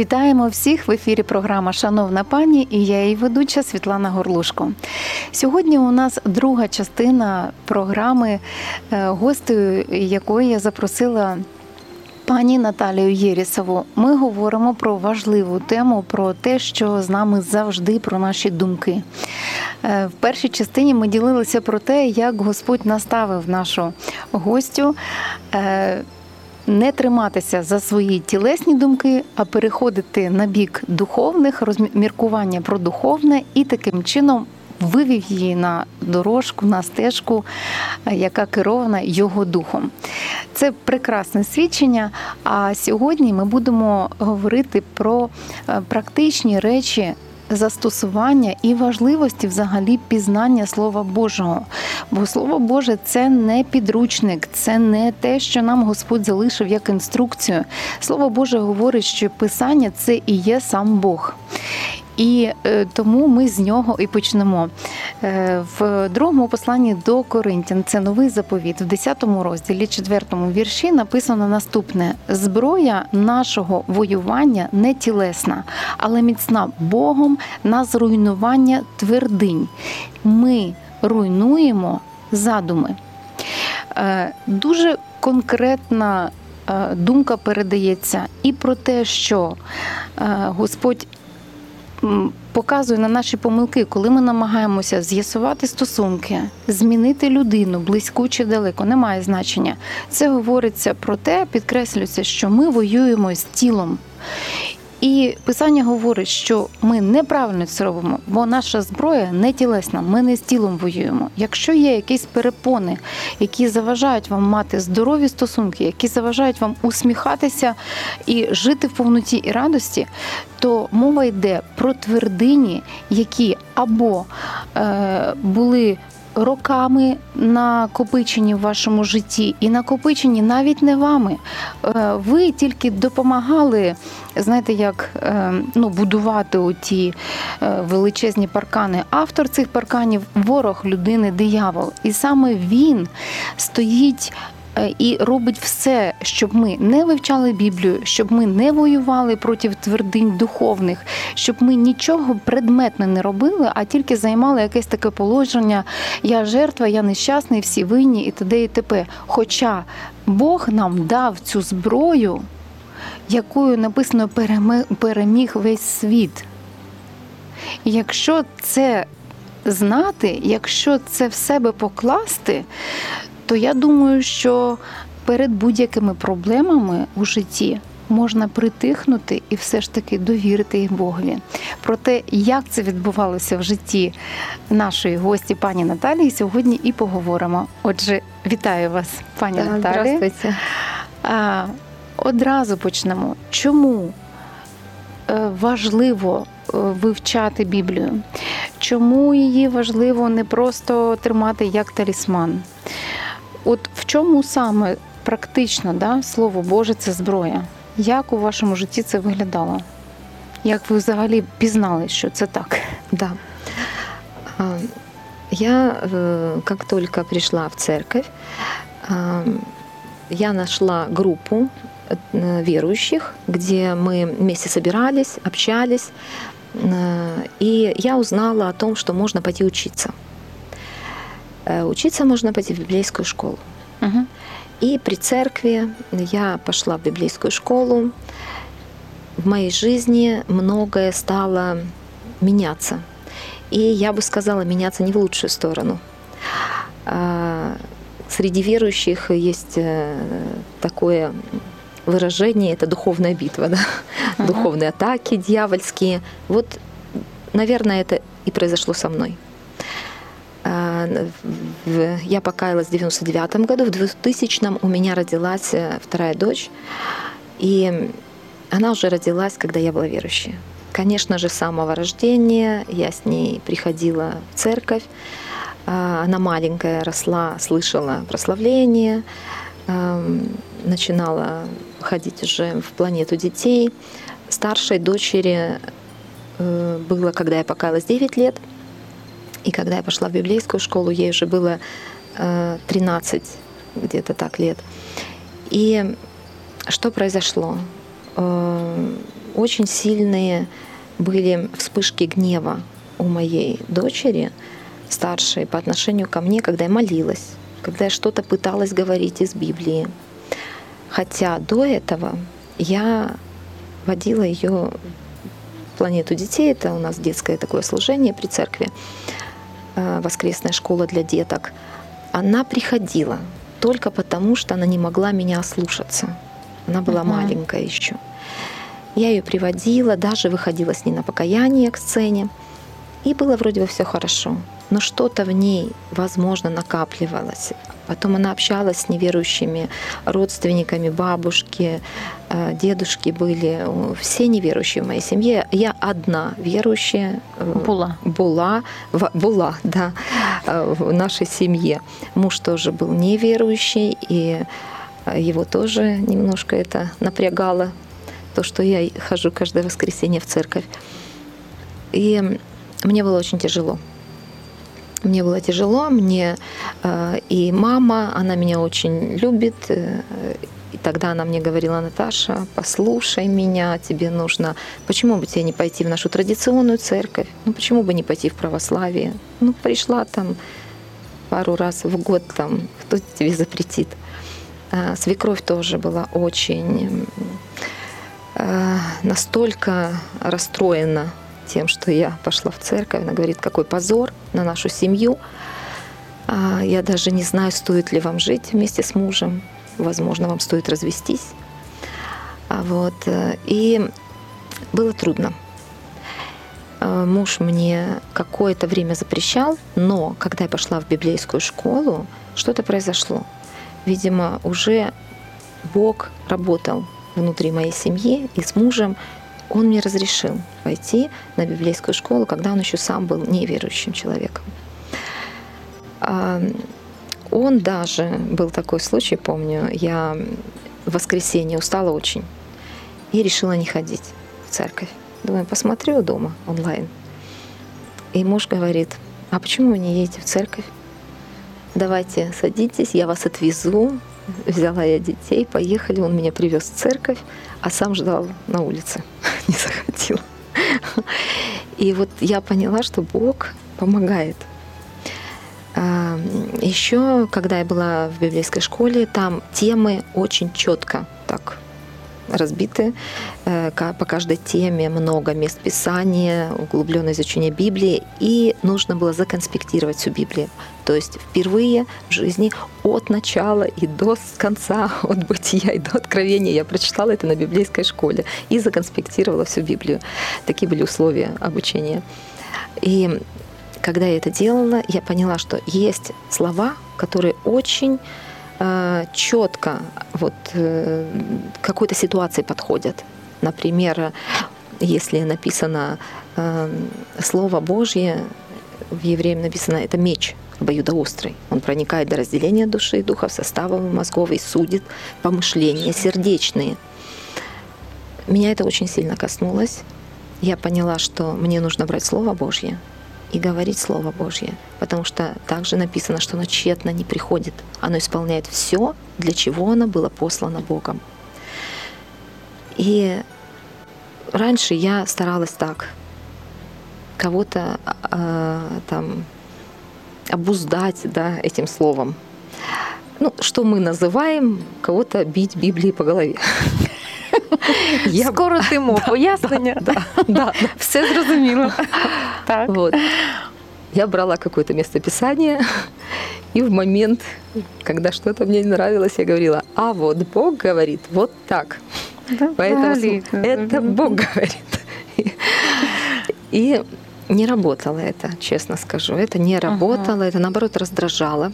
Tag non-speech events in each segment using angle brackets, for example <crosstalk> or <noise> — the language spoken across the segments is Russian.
Вітаємо всіх в ефірі. Програма Шановна пані і я її ведуча Світлана Горлушко. Сьогодні у нас друга частина програми, е, гостею якої я запросила. Пані Наталію Єрісову, ми говоримо про важливу тему, про те, що з нами завжди про наші думки. Е, в першій частині ми ділилися про те, як Господь наставив нашу гостю е, не триматися за свої тілесні думки, а переходити на бік духовних, розміркування про духовне і таким чином. Вивів її на дорожку, на стежку, е, яка керована його духом. Це прекрасне свідчення. А сьогодні ми будемо говорити про е, практичні речі застосування і важливості взагалі пізнання Слова Божого. Бо Слово Боже це не підручник, це не те, що нам Господь залишив як інструкцію. Слово Боже говорить, що Писання це і є сам Бог. І е, тому ми з нього і почнемо. Е, в другому посланні до Коринтян це новий заповіт, в 10 розділі, 4 вірші написано наступне: зброя нашого воювання не тілесна, але міцна Богом на зруйнування твердинь. Ми руйнуємо задуми. Е, дуже конкретна думка передається і про те, що Господь показує на наші помилки, коли ми намагаємося з'ясувати стосунки, змінити людину близьку чи далеко, немає значення. Це говориться про те, підкреслюється, що ми воюємо з тілом. І писання говорить, що ми неправильно це робимо, бо наша зброя не тілесна. Ми не з тілом воюємо. Якщо є якісь перепони, які заважають вам мати здорові стосунки, які заважають вам усміхатися і жити в повноті і радості, то мова йде про твердині, які або е, були роками накопичені в вашому житті, і накопичені навіть не вами. Е, ви тільки допомагали, знаєте, як е, ну, будувати оті е, величезні паркани. Автор цих парканів ворог людини, диявол. І саме він стоїть і робить все, щоб ми не вивчали Біблію, щоб ми не воювали проти твердинь духовних, щоб ми нічого предметне не робили, а тільки займали якесь таке положення. Я жертва, я нещасний, всі винні і т.д. і т.п. Хоча Бог нам дав цю зброю, якою написано переміг весь світ. Якщо це знати, якщо це в себе покласти, то я думаю, що перед будь-якими проблемами у житті можна притихнути і все ж таки довірити їх Богові. Про те, як це відбувалося в житті нашої гості, пані Наталії, сьогодні і поговоримо. Отже, вітаю вас, пані да, Наталі. Здравствуйте. А, Одразу почнемо. Чому е, важливо е, вивчати Біблію? Чому її важливо не просто тримати як талісман? От в чому саме практично да, слово Боже це зброя? Як у вашому житті це виглядало? Як ви взагалі пізнали, що це так? Да. Я, э, как только пришла в церковь, я нашла группу э, верующих, где мы вместе собирались, общались, э, и я узнала о том, что можно пойти учиться. Э, учиться можно пойти в библейскую школу. Угу. И при церкви я пошла в библейскую школу. В моей жизни многое стало меняться. И я бы сказала, меняться не в лучшую сторону. А, среди верующих есть э, такое выражение, это духовная битва, да? uh духовные атаки дьявольские. Вот, наверное, это и произошло со мной. Я покаялась в 99 году, в 2000 у меня родилась э, вторая дочь, и она уже родилась, когда я была верующей. Конечно же, с самого рождения я с ней приходила в церковь. А, Она маленькая, росла, слышала прославление, начинала ходить уже в планету детей. Старшей дочери э, было, когда я покаялась 9 лет, и когда я пошла в библейскую школу, ей уже было э, 13 где-то так лет. И что произошло? Э, Очень сильные были вспышки гнева у моей дочери, старшей, по отношению ко мне, когда я молилась, когда я что-то пыталась говорить из Библии. Хотя до этого я водила ее планету детей, это у нас детское такое служение при церкви, э, воскресная школа для деток. Она приходила только потому, что она не могла меня ослушаться. Она была Мгм. маленькая еще. Я ее приводила, даже выходила с ней на покаяние к сцене. И было вроде бы все хорошо. Но что-то в ней, возможно, накапливалось. Потом она общалась с неверующими родственниками, бабушки, э, дедушки были. Все неверующие в моей семье. Я одна верующая. э, была, в- была, да, э, в нашей семье. Муж тоже был неверующий, и его тоже немножко это напрягало, то, что я хожу каждое воскресенье в церковь. И мне было очень тяжело. Мне было тяжело, мне э, и мама, она меня очень любит, э, и тогда она мне говорила, Наташа, послушай меня, тебе нужно, почему бы тебе не пойти в нашу традиционную церковь, ну почему бы не пойти в православие, ну пришла там пару раз в год, там, кто тебе запретит. А, Свекровь тоже была очень э, настолько расстроена тем, что я пошла в церковь. Она говорит, какой позор на нашу семью. А, Я даже не знаю, стоит ли вам жить вместе с мужем. Возможно, вам стоит развестись. А Вот. э, И было трудно. Э, Муж мне какое-то время запрещал, но когда я пошла в библейскую школу, что-то произошло. Видимо, уже Бог работал внутри моей семьи и с мужем. Он мне разрешил пойти на библейскую школу, когда он еще сам был неверующим человеком. Он даже, был такой случай, помню, я в воскресенье устала очень и решила не ходить в церковь. Думаю, посмотрю дома онлайн. И муж говорит, а почему вы не едете в церковь? Давайте садитесь, я вас отвезу. Взяла я детей, поехали, он меня привез в церковь, а сам ждал на улице, <laughs> не захотел. И вот я поняла, что Бог помогает. А, Еще, когда я была в библейской школе, там темы очень четко так разбиты. Э, По каждой теме много мест Писания, углубленное изучение Библии, и нужно было законспектировать всю Библию. То есть впервые в жизни от начала и до конца, <laughs> от бытия и до откровения я прочитала это на библейской школе и законспектировала всю Библию. Такие были условия обучения. И когда я это делала, я поняла, что есть слова, которые очень четко вот э, какой-то ситуации подходят. Например, если написано э, Слово Божье, в евреям написано это меч обоюдоострый. Он проникает до разделения души и духа, составов мозгов и судит помышления сердечные. Меня это очень сильно коснулось. Я поняла, что мне нужно брать Слово Божье и говорить Слово Божье, потому что также написано, что оно тщетно не приходит. Оно исполняет все, для чего оно было послано Богом. И раньше я старалась так кого-то э, там обуздать да, этим словом. Ну, что мы называем кого-то бить Библией по голове. <laughs> Я- Скоротимо <laughs> пояснення. Да, да, да. <laughs> Все зрозуміло. Так. Вот. Я брала какое-то местописание, и в момент, когда что-то мне не нравилось, я говорила, а вот Бог говорит вот так. Поэтому Взагалі. это Бог говорит. И не работало это, честно скажу. Это не работало, это наоборот раздражало.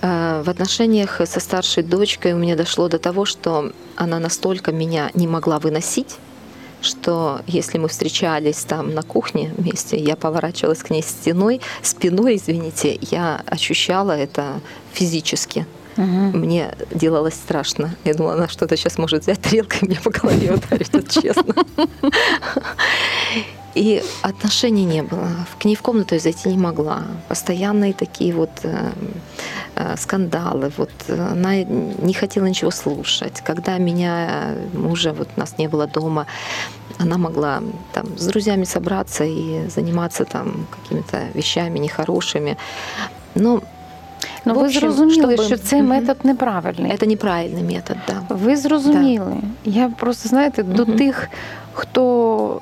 Э, В отношениях со старшей дочкой у меня дошло до того, что она настолько меня не могла выносить, что если мы встречались там на кухне вместе, я поворачивалась к ней стеной, спиной, извините, я ощущала это физически. Мгм. Мне делалось страшно. Я думала, она что-то сейчас может взять тарелкой и мне по голове ударить, вот честно. И отношений не было. К ней в комнату я зайти не могла. Постоянные такие вот э, э, скандалы. Вот э, она не хотела ничего слушать. Когда меня мужа, вот нас не было дома, она могла там с друзьями собраться и заниматься там какими-то вещами нехорошими. Но Ну В ви общем, зрозуміли, щоб- що цей Мгм. метод неправильний. это неправильный метод, да. Ви зрозуміли. Я просто знаєте, до Мгм. тих, хто.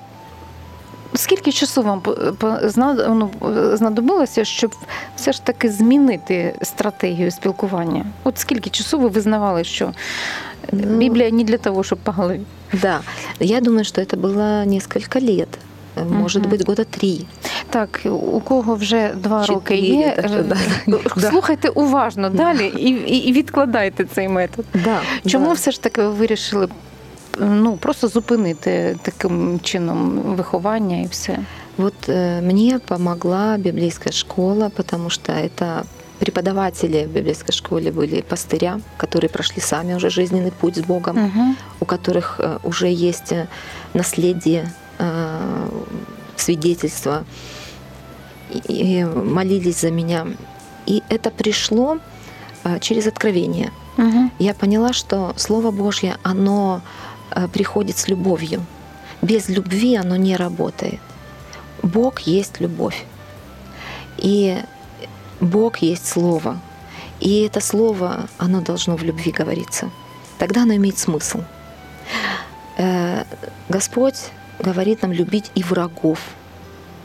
Скільки часу вам по- по- зна- ну, знадобилося, щоб все ж таки змінити стратегію спілкування? От скільки часу ви визнавали, що Ну, Біблія не для того, щоб по голові? Да, я думаю, что это было несколько лет, э, может Мгм. быть, года три. Так, у кого вже два Чотири роки є, даже, е, <laughs> да. слухайте уважно далі і, і, і відкладайте цей метод. Да. Чому да. все ж таки ви вирішили ну, просто зупинити таким чином виховання і все? Вот э, мне помогла библейская школа, потому что это преподаватели в библейской школе были пастыря, которые прошли сами уже жизненный путь с Богом, Угу. у которых э, уже есть э, наследие, свидетельства, и- и молились за меня. И это пришло через откровение. Угу. я поняла, что Слово Божье, оно приходит с любовью. Без любви оно не работает. Бог есть любовь. И Бог есть Слово. И это Слово, оно должно в любви говориться. Тогда оно имеет смысл. Э, Господь говорит нам любить и врагов.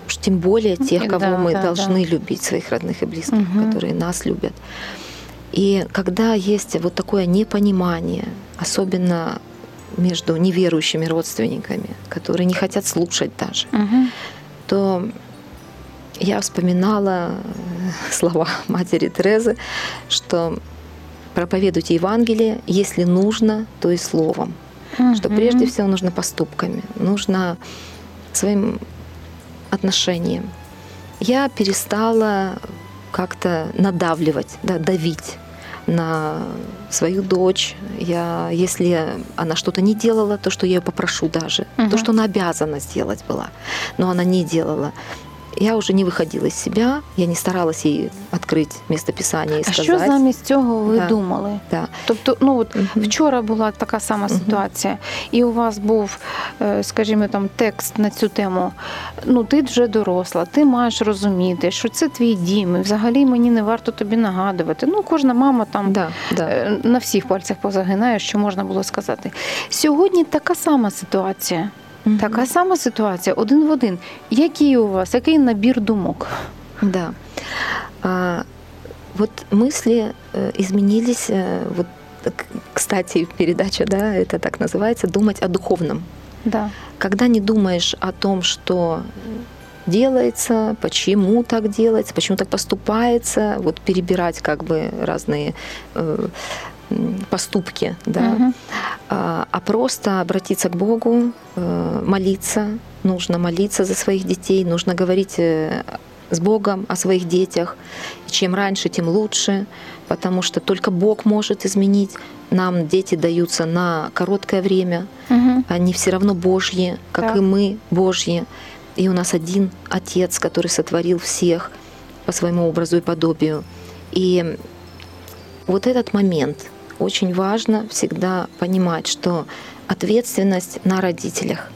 Уж тем более тех, кого Да, мы да, да. должны любить, своих родных и близких, Мгм. которые нас любят. И когда есть вот такое непонимание, особенно между неверующими родственниками, которые не хотят слушать даже, Угу. то я вспоминала э, <laughs> слова матери Терезы, что проповедуйте Евангелие, если нужно, то и словом. Что прежде всего нужно поступками, нужно своим отношением. Я перестала как-то надавливать, да, давить на свою дочь. Я, если она что-то не делала, то, что я ее попрошу даже, Мгм. то, что она обязана сделать была, но она не делала. Я уже не выходила из себя, я не старалась ей открыть местописание и А що замість цього ви Да. думали? Да. Тобто, ну от Мгм. вчора була така сама ситуація, і у вас був, е, скажімо, там текст на цю тему. Ну, ти вже доросла, ти маєш розуміти, що це твій дім, і взагалі мені не варто тобі нагадувати. Ну, кожна мама там Да, да. е, на всіх пальцях позагинає, що можна було сказати. Сьогодні така сама ситуація. Мгм. Така сама ситуація, один в один. Який у вас, який набір думок? Да. А, вот мысли э, изменились. э, Вот, кстати, передача, да, это так называется, думать о духовном. Да. Когда не думаешь о том, что делается, почему так делается, почему так поступается, вот перебирать как бы разные э, поступки, да, Мгм. а а просто обратиться к Богу, э, молиться. Нужно молиться за своих детей, нужно говорить э, с Богом о своих детях. И чем раньше, тем лучше, потому что только Бог может изменить. Нам дети даются на короткое время, Мгм. они все равно Божьи, как Так. и мы Божьи. И у нас один Отец, который сотворил всех по своему образу и подобию. И вот этот момент очень важно всегда понимать, что ответственность на родителях.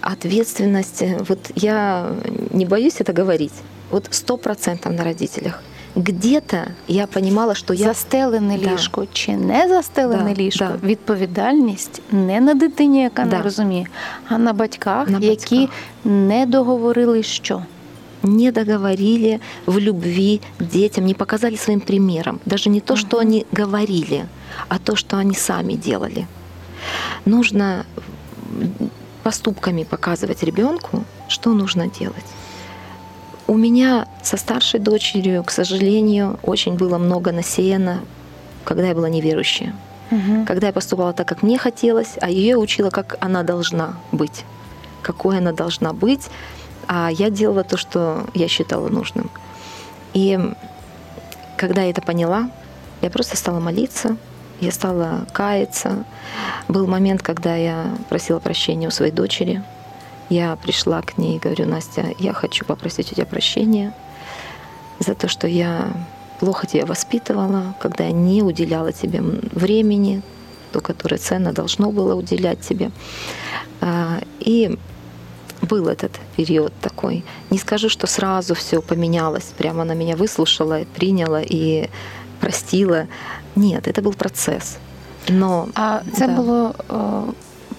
Ответственность, э, вот я не боюсь это говорить, вот сто процентов на родителях. Где-то я понимала, что я Застелене Да. ліжко чи не застелене Да, ліжко, да. відповідальність не на дитині, яка не Да. розуміє, а на батьках, На які батьках. не договорили що. не договорили в любви детям, не показали своим примером. Даже не то, что они говорили, а то, что они сами делали. Нужно поступками показывать ребенку, что нужно делать. У меня со старшей дочерью, к сожалению, очень было много насеяно, когда я была неверующая. Мгм. когда я поступала так, как мне хотелось, а ее учила, как она должна быть, какой она должна быть, а я делала то, что я считала нужным. И когда я это поняла, я просто стала молиться, я стала каяться. Был момент, когда я просила прощения у своей дочери. Я пришла к ней и говорю, Настя, я хочу попросить у тебя прощения за то, что я плохо тебя воспитывала, когда я не уделяла тебе времени, то, которое ценно должно было уделять тебе. А, И был этот период такой. Не скажу, что сразу все поменялось, прямо она меня выслушала, приняла и простила. Нет, это был процесс. Но А це Да. було е,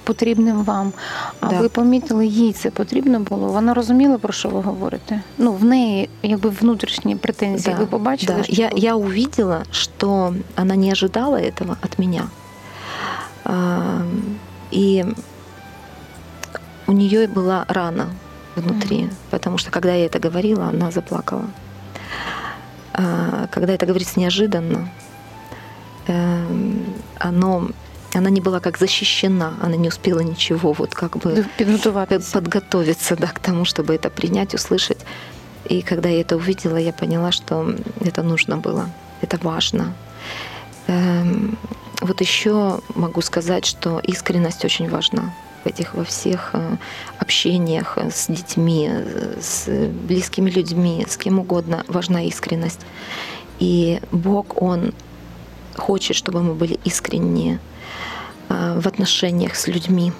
потрібним вам. А Да. ви помітили, їй це потрібно було? Вона розуміла, про що ви говорите? Ну, в неї якби внутрішні претензії. Да, ви побачили? да. що Я, я увидела, что она не ожидала этого от меня. А, И у нее была рана внутри, Мгм. потому что когда я это говорила, она заплакала. А, Когда это говорится неожиданно, эм, оно, она не была как защищена, она не успела ничего вот как бы подготовиться да, к тому, чтобы это принять, услышать. И когда я это увидела, я поняла, что это нужно было, это важно. Эм, Вот еще могу сказать, что искренность очень важна этих во всех э, общениях э, с детьми, э, с близкими людьми, с кем угодно важна искренность. И Бог, Он хочет, чтобы мы были искренние в отношениях с людьми.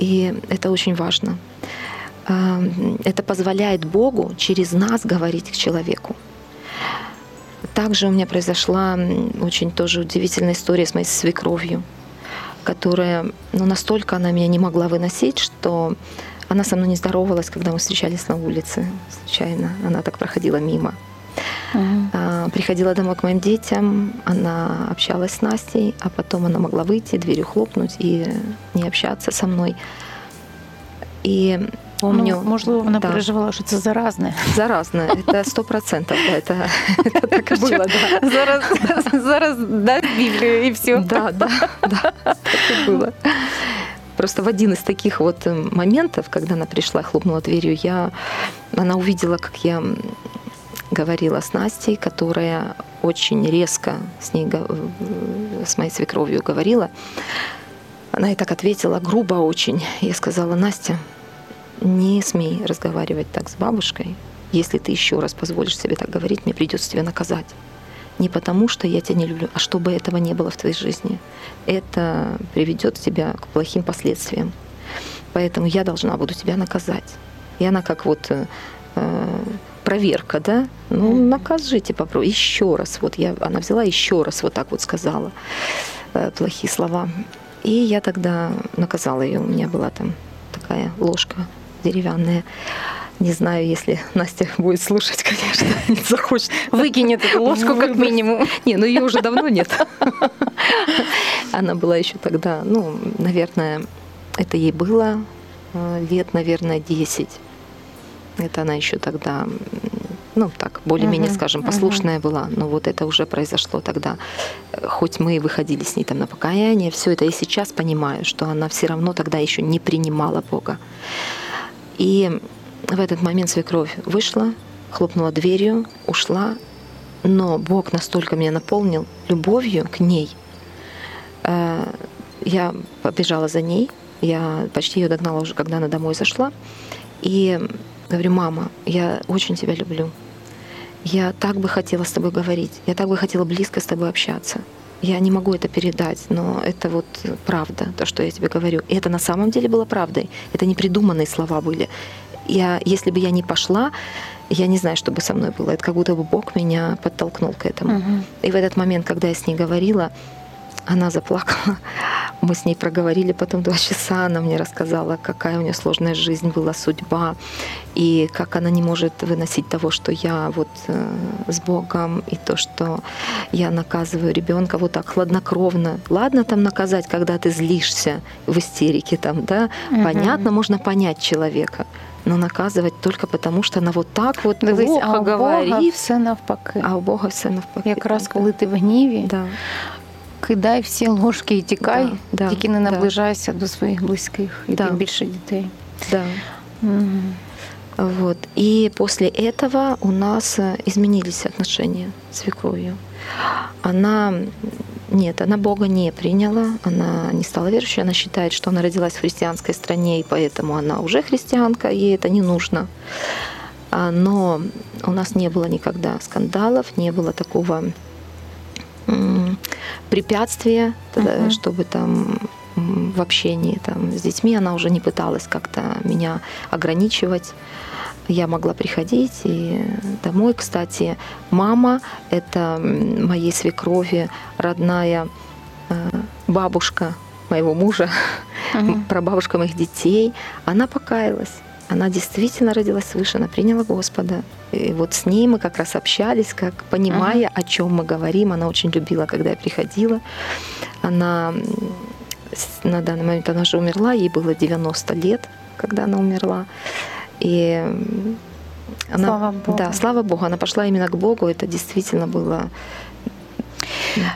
И это очень важно. Это позволяет Богу через нас говорить к человеку. Также у меня произошла очень тоже удивительная история с моей свекровью, которая, ну, настолько она меня не могла выносить, что она со мной не здоровалась, когда мы встречались на улице случайно. Она так проходила мимо. А, Приходила домой к моим детям, она общалась с Настей, а потом она могла выйти, дверью хлопнуть и не общаться со мной. И помню... Ну, можливо, вона да, переживала, що це заразне. Заразно, это сто процентов, да, это, это так и было, да. Зараз, зараз дасть Біблію і все. Да, да, да, так и было. Просто в один из таких вот э, моментов, когда она пришла и хлопнула дверью, я, она увидела, как я м, говорила с Настей, которая очень резко с ней, го- э, с моей свекровью говорила. Она и так ответила, грубо очень. Я сказала, Настя, не смей разговаривать так с бабушкой. Если ты еще раз позволишь себе так говорить, мне придется тебя наказать. Не потому, что я тебя не люблю, а чтобы этого не было в твоей жизни. Это приведет тебя к плохим последствиям. Поэтому я должна буду тебя наказать. И она как вот э, э, проверка, да? Ну, накажите, попробуй. Еще раз. Вот я, она взяла еще раз вот так вот сказала э, плохие слова. И я тогда наказала ее. У меня была там такая ложка деревянная. Не знаю, если Настя будет слушать, конечно, <laughs> не захочет. Викинь эту ложку, Выбрось. мінімум. Не, ну ее уже давно нет. <laughs> Она была еще тогда, ну, наверное, это ей было э, лет, наверное, 10. Это она еще тогда, ну, так, более-менее, Мгм, скажем, послушная была. Но вот это уже произошло тогда. Э, Хоть мы и выходили с ней там на покаяние, все это я сейчас понимаю, что она все равно тогда еще не принимала Бога. И в этот момент свекровь вышла, хлопнула дверью, ушла, но Бог настолько меня наполнил любовью к ней. Э, Я побежала за ней, я почти ее догнала уже, когда она домой зашла. И говорю, мама, я очень тебя люблю. Я так бы хотела с тобой говорить, я так бы хотела близко с тобой общаться. Я не могу это передать, но это вот правда, то, что я тебе говорю. И это на самом деле было правдой. Это не придуманные слова были. Я, если бы я не пошла, я не знаю, что бы со мной было. Это как будто бы Бог меня подтолкнул к этому. Мгм. И в этот момент, когда я с ней говорила, она заплакала. Мы с ней проговорили потом два часа. Она мне рассказала, какая у нее сложная жизнь была, судьба, и как она не может выносить того, что я вот э, с Богом, и то, что я наказываю ребенка вот так хладнокровно. Ладно там наказать, когда ты злишься в истерике, там, да, Мгм. понятно, можно понять человека, но наказывать только потому, что она вот так вот Дивись, плохо а у Бога говорит, все навпаки. а у Бога все навпаки. Якраз коли ти в гніві, Да кидай всі ложки і тікай, Да, да, тільки не да. наближайся до своїх близьких і Да. тим більше дітей. Да. Мгм. Вот. И после этого у нас э, изменились отношения с свекровью. Она нет, она Бога не приняла, она не стала верующей, она считает, что она родилась в христианской стране, и поэтому она уже христианка, ей это не нужно. А, Но у нас не было никогда скандалов, не было такого м, препятствия, Мгм. чтобы там в общении там, с детьми она уже не пыталась как-то меня ограничивать. Я могла приходить и домой. Кстати, мама — это моей свекрови родная э, бабушка моего мужа, <laughs> Мгм. прабабушка моих детей. Она покаялась. Она действительно родилась свыше, она приняла Господа. И вот с ней мы как раз общались, как понимая, о чем мы говорим. Она очень любила, когда я приходила. Она на данный момент она же умерла, ей было 90 лет, когда она умерла. И она, Слава Богу. Да, слава Богу, она пошла именно к Богу. Это действительно было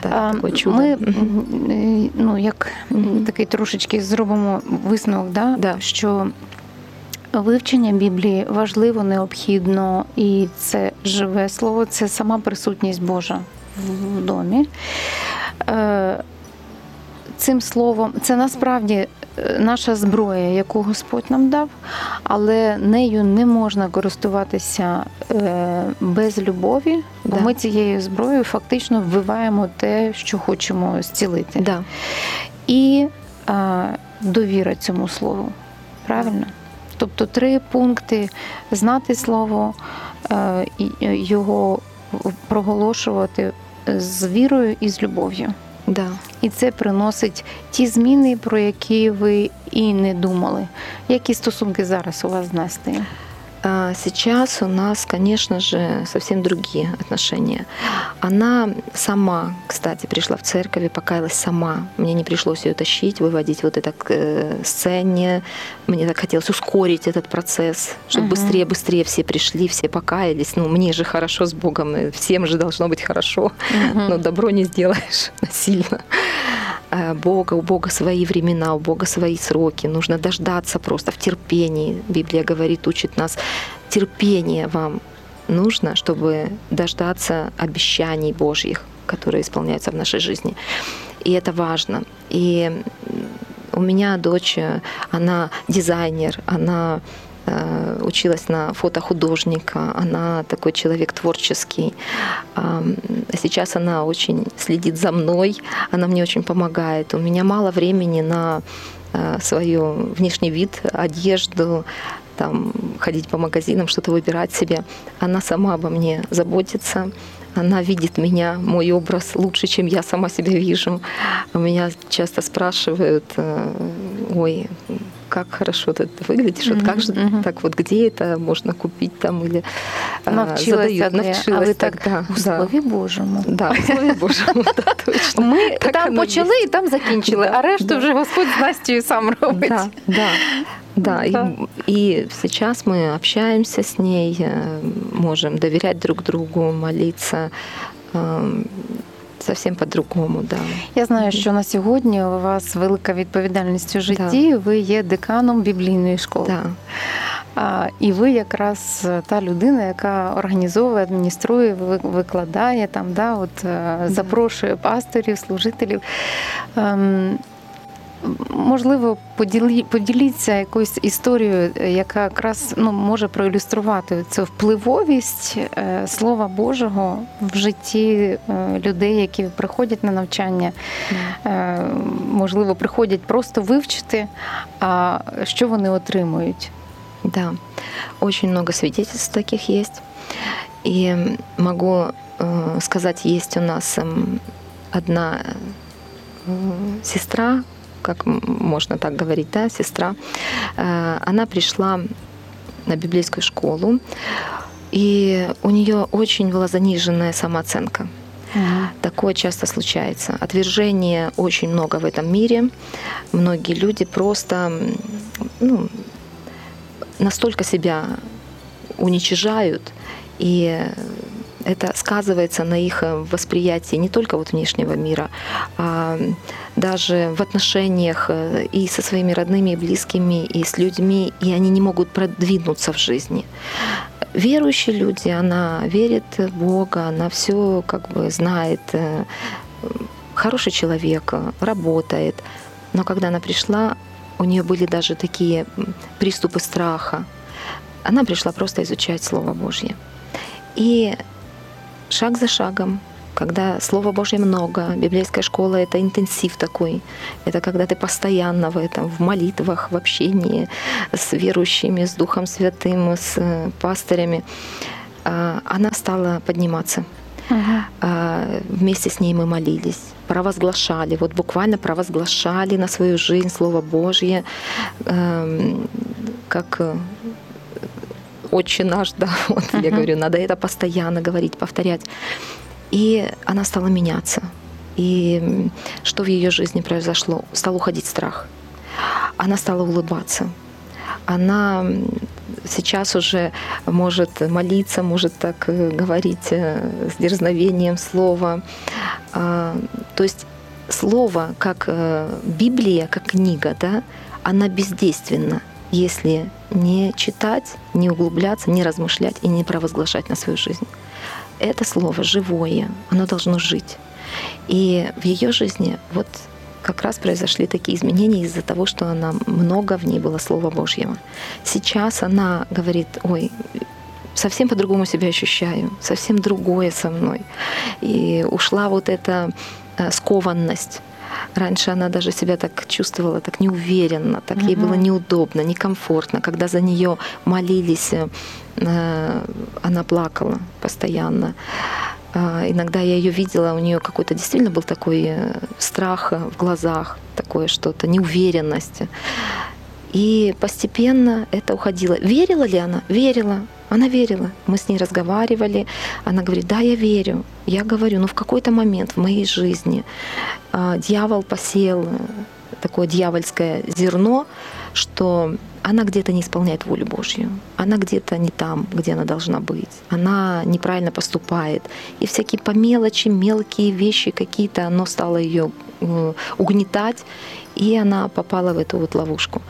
да, А, такое чудо. Ми ну, як такий трошечки зробимо висновок, да? Да. що вивчення Біблії важливо, необхідно, і це живе слово, це сама присутність Божа в домі. Е, Цим словом, це насправді е, наша зброя, яку Господь нам дав, але нею не можна користуватися е, без любові, бо Да. ми цією зброєю фактично вбиваємо те, що хочемо зцілити. Да, І довіра цьому слову. Правильно? Тобто три пункти знати слово, е, е, його проголошувати з вірою і з любов'ю. да. І це приносить ті зміни, про які ви і не думали. Які стосунки зараз у вас з Настею? А Сейчас у нас, конечно же, совсем другие отношения. Она сама, кстати, пришла в церковь и покаялась сама. Мне не пришлось ее тащить, выводить вот это к э, сцене. Мне так хотелось ускорить этот процесс, чтобы Мгм. быстрее, быстрее все пришли, все покаялись. Ну, мне же хорошо с Богом, всем же должно быть хорошо. Но добро не сделаешь <laughs> насильно. А Бога, у Бога свои времена, у Бога свои сроки. Нужно дождаться просто в терпении. Библия говорит, учит нас, терпение вам нужно, чтобы дождаться обещаний Божьих, которые исполняются в нашей жизни. И это важно. И у меня дочь, э, она дизайнер, она э, училась на фотохудожника, она такой человек творческий. Сейчас она очень следит за мной, она мне очень помогает. У меня мало времени на э, свой внешний вид, одежду, там, ходить по магазинам, что-то выбирать себе. Она сама обо мне заботится. Она видит меня, мой образ лучше, чем я сама себя вижу. Меня часто спрашивают, э, ой, как хорошо ты выглядишь, вот как же Мгм, мгм. так вот, где это можно купить там или э, Навчилася, задают, де, навчилась а ви так тогда, у да. Слові Божому. Да, в Слове Божьем, да, <laughs> точно. Ми Так там оно почали є. і там закінчили, Да, а решту да. вже Господь з Настю сам робить. Да, да. Да, и, Да. и сейчас мы общаемся с ней, э, можем доверять друг другу, молиться эм, совсем по-другому, да. Я знаю, що на сьогодні у вас велика відповідальність у житті. Ви є деканом біблійної школи. Да, А, і ви якраз та людина, яка організовує, адмініструє, ви- викладає там, да, от, е, запрошує пасторів, служителів. Ем, Можливо, поділі, поділіться якоюсь історією, е, яка якраз ну, може проілюструвати цю впливовість е, Слова Божого в житті е, людей, які приходять на навчання, е, можливо, приходять просто вивчити, а що вони отримують. да. Очень много свидетельств таких есть. И могу э, сказать, есть у нас эм, одна э, сестра, как можно так говорить, да, сестра. Э, Она пришла на библейскую школу, и у нее очень была заниженная самооценка. Такое часто случается. Отвержения очень много в этом мире. Многие люди просто ну, настолько себя уничижают и это сказывается на их э, восприятии не только вот внешнего мира, а даже в отношениях э, и со своими родными, и близкими, и с людьми, и они не могут продвинуться в жизни. Верующие люди, она верит в Бога, она все как бы знает, э, хороший человек, работает. Но когда она пришла, у нее были даже такие приступы страха. Она пришла просто изучать Слово Божье. И шаг за шагом, когда Слова Божье много, библейская школа — это интенсив такой, это когда ты постоянно в этом, в молитвах, в общении с верующими, с Духом Святым, с э, пастырями, а, она стала подниматься. Uh-huh. Вместе с ней мы молились, провозглашали, вот буквально провозглашали на свою жизнь Слово Божье, эм, как э, отче наш, да, <laughs> вот uh-huh. я говорю, надо это постоянно говорить, повторять. И она стала меняться. И что в ее жизни произошло? Стал уходить страх. Она стала улыбаться. Она сейчас уже может молиться, может так э, говорить э, с дерзновением слова. А, то есть слово, как э, Библия, как книга, да, она бездейственна если не читать, не углубляться, не размышлять и не провозглашать на свою жизнь. Это слово живое, оно должно жить. И в ее жизни вот как раз произошли такие изменения из-за того, что она много в ней было Слова Божьего. Сейчас она говорит, ой, совсем по-другому себя ощущаю, совсем другое со мной. И ушла вот эта э, скованность Раньше она даже себя так чувствовала, так неуверенно, так угу. ей было неудобно, некомфортно. Когда за нее молились, э, она плакала постоянно. А, иногда я ее видела, у нее какой-то действительно был такой э, страх в глазах, такое что-то, неуверенность. И постепенно это уходило. Верила ли она? Верила. Она верила. Мы с ней разговаривали. Она говорит, да, я верю. Я говорю, ну в какой-то момент в моей жизни э, дьявол посеял такое дьявольское зерно, что она где-то не исполняет волю Божью, она где-то не там, где она должна быть, она неправильно поступает. И всякие по мелочи, мелкие вещи какие-то, оно стало ее угнетать, и она попала в эту вот ловушку.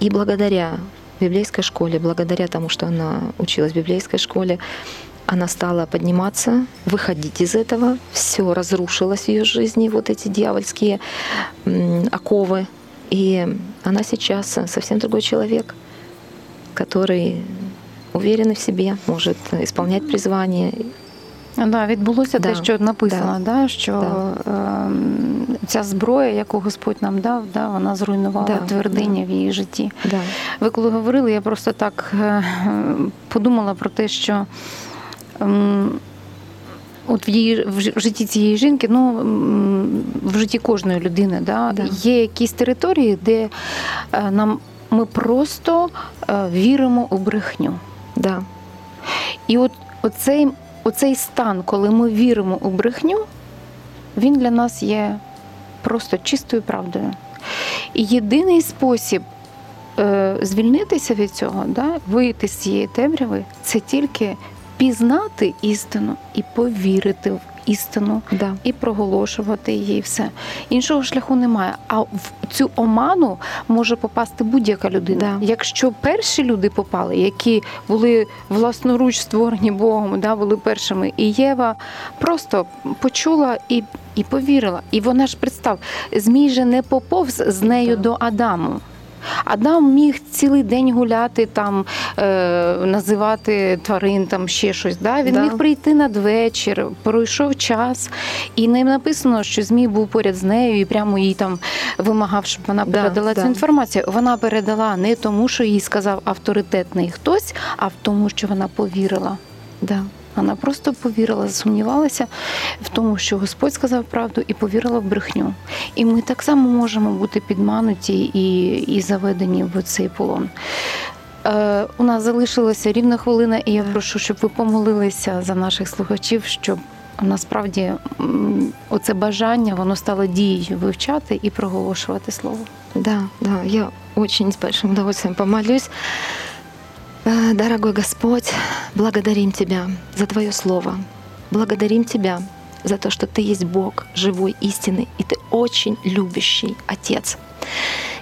И благодаря библейской школе, благодаря тому, что она училась в библейской школе, она стала подниматься, выходить из этого. Все разрушилось в ее жизни, вот эти дьявольские оковы. И она сейчас совсем другой человек, который уверен в себе, может исполнять призвание Да, відбулося да. те, що написано, да. да що да. Е, ця зброя, яку Господь нам дав, да, вона зруйнувала да. твердиня в її житті. Да. Ви коли говорили, я просто так е, подумала про те, що. Е, От в її в житті цієї жінки, ну в житті кожної людини, да, да. є якісь території, де е, нам ми просто е, віримо у брехню. Да. І от оцей оцей стан, коли ми віримо у брехню, він для нас є просто чистою правдою. І єдиний спосіб е, звільнитися від цього, да, вийти з цієї темряви, це тільки пізнати істину і повірити в істину да. і проголошувати її все. Іншого шляху немає. А в цю оману може попасти будь-яка людина. Да. Якщо перші люди попали, які були власноруч створені Богом, да, були першими, і Єва просто почула і. І повірила, і вона ж представ, змій же не поповз з нею до Адаму. Адам міг цілий день гуляти, там е, називати тварин, там ще щось. Да? Він да. міг прийти надвечір, пройшов час, і не написано, що Змій був поряд з нею і прямо їй там вимагав, щоб вона передала да, цю да. інформацію. Вона передала не тому, що їй сказав авторитетний хтось, а в тому, що вона повірила. Да. Вона просто повірила, засумнівалася в тому, що Господь сказав правду, і повірила в брехню. І ми так само можемо бути підмануті і, і заведені в цей полон. Е, У нас залишилася рівна хвилина, і я прошу, щоб ви помолилися за наших слухачів, щоб насправді оце бажання воно стало дією вивчати і проголошувати слово. Да, да, я очень с большим удовольствием помолюсь. Э, дорогой Господь, благодарим Тебя за Твое Слово. благодарим Тебя за то, что Ты есть Бог, живой, истинный, и Ты очень любящий Отец.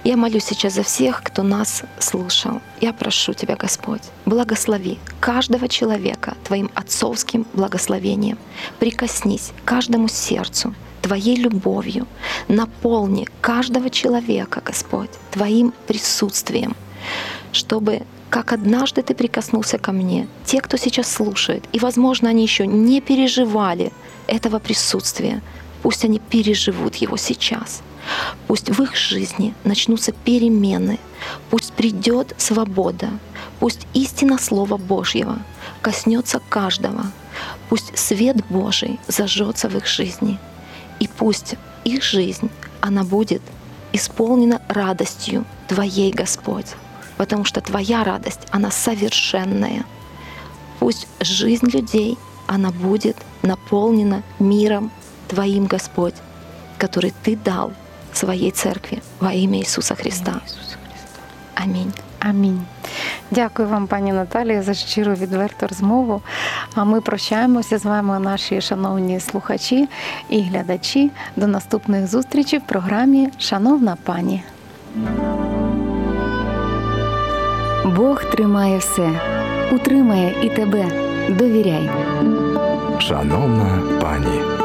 Я молюсь сейчас за всех, кто нас слушал. Я прошу Тебя, Господь, благослови каждого человека Твоим отцовским благословением. Прикоснись каждому сердцу Твоей любовью. Наполни каждого человека, Господь, Твоим присутствием, чтобы как однажды ты прикоснулся ко мне, те, кто сейчас слушает, и, возможно, они еще не переживали этого присутствия, пусть они переживут его сейчас. Пусть в их жизни начнутся перемены, пусть придет свобода, пусть истина Слова Божьего коснется каждого, пусть свет Божий зажжется в их жизни, и пусть их жизнь, она будет исполнена радостью Твоей, Господь, потому что Твоя радость, она совершенная. Пусть жизнь людей, она будет наполнена миром Твоим, Господь, который Ты дал своей церкви во имя Иисуса Христа. Амінь. Амінь. Дякую вам, пані Наталія, за щиру відверту розмову. А ми прощаємося з вами, наші шановні слухачі і глядачі. До наступних зустрічей в програмі Шановна пані. Бог тримає все, утримає і тебе. Довіряй. Шановна пані.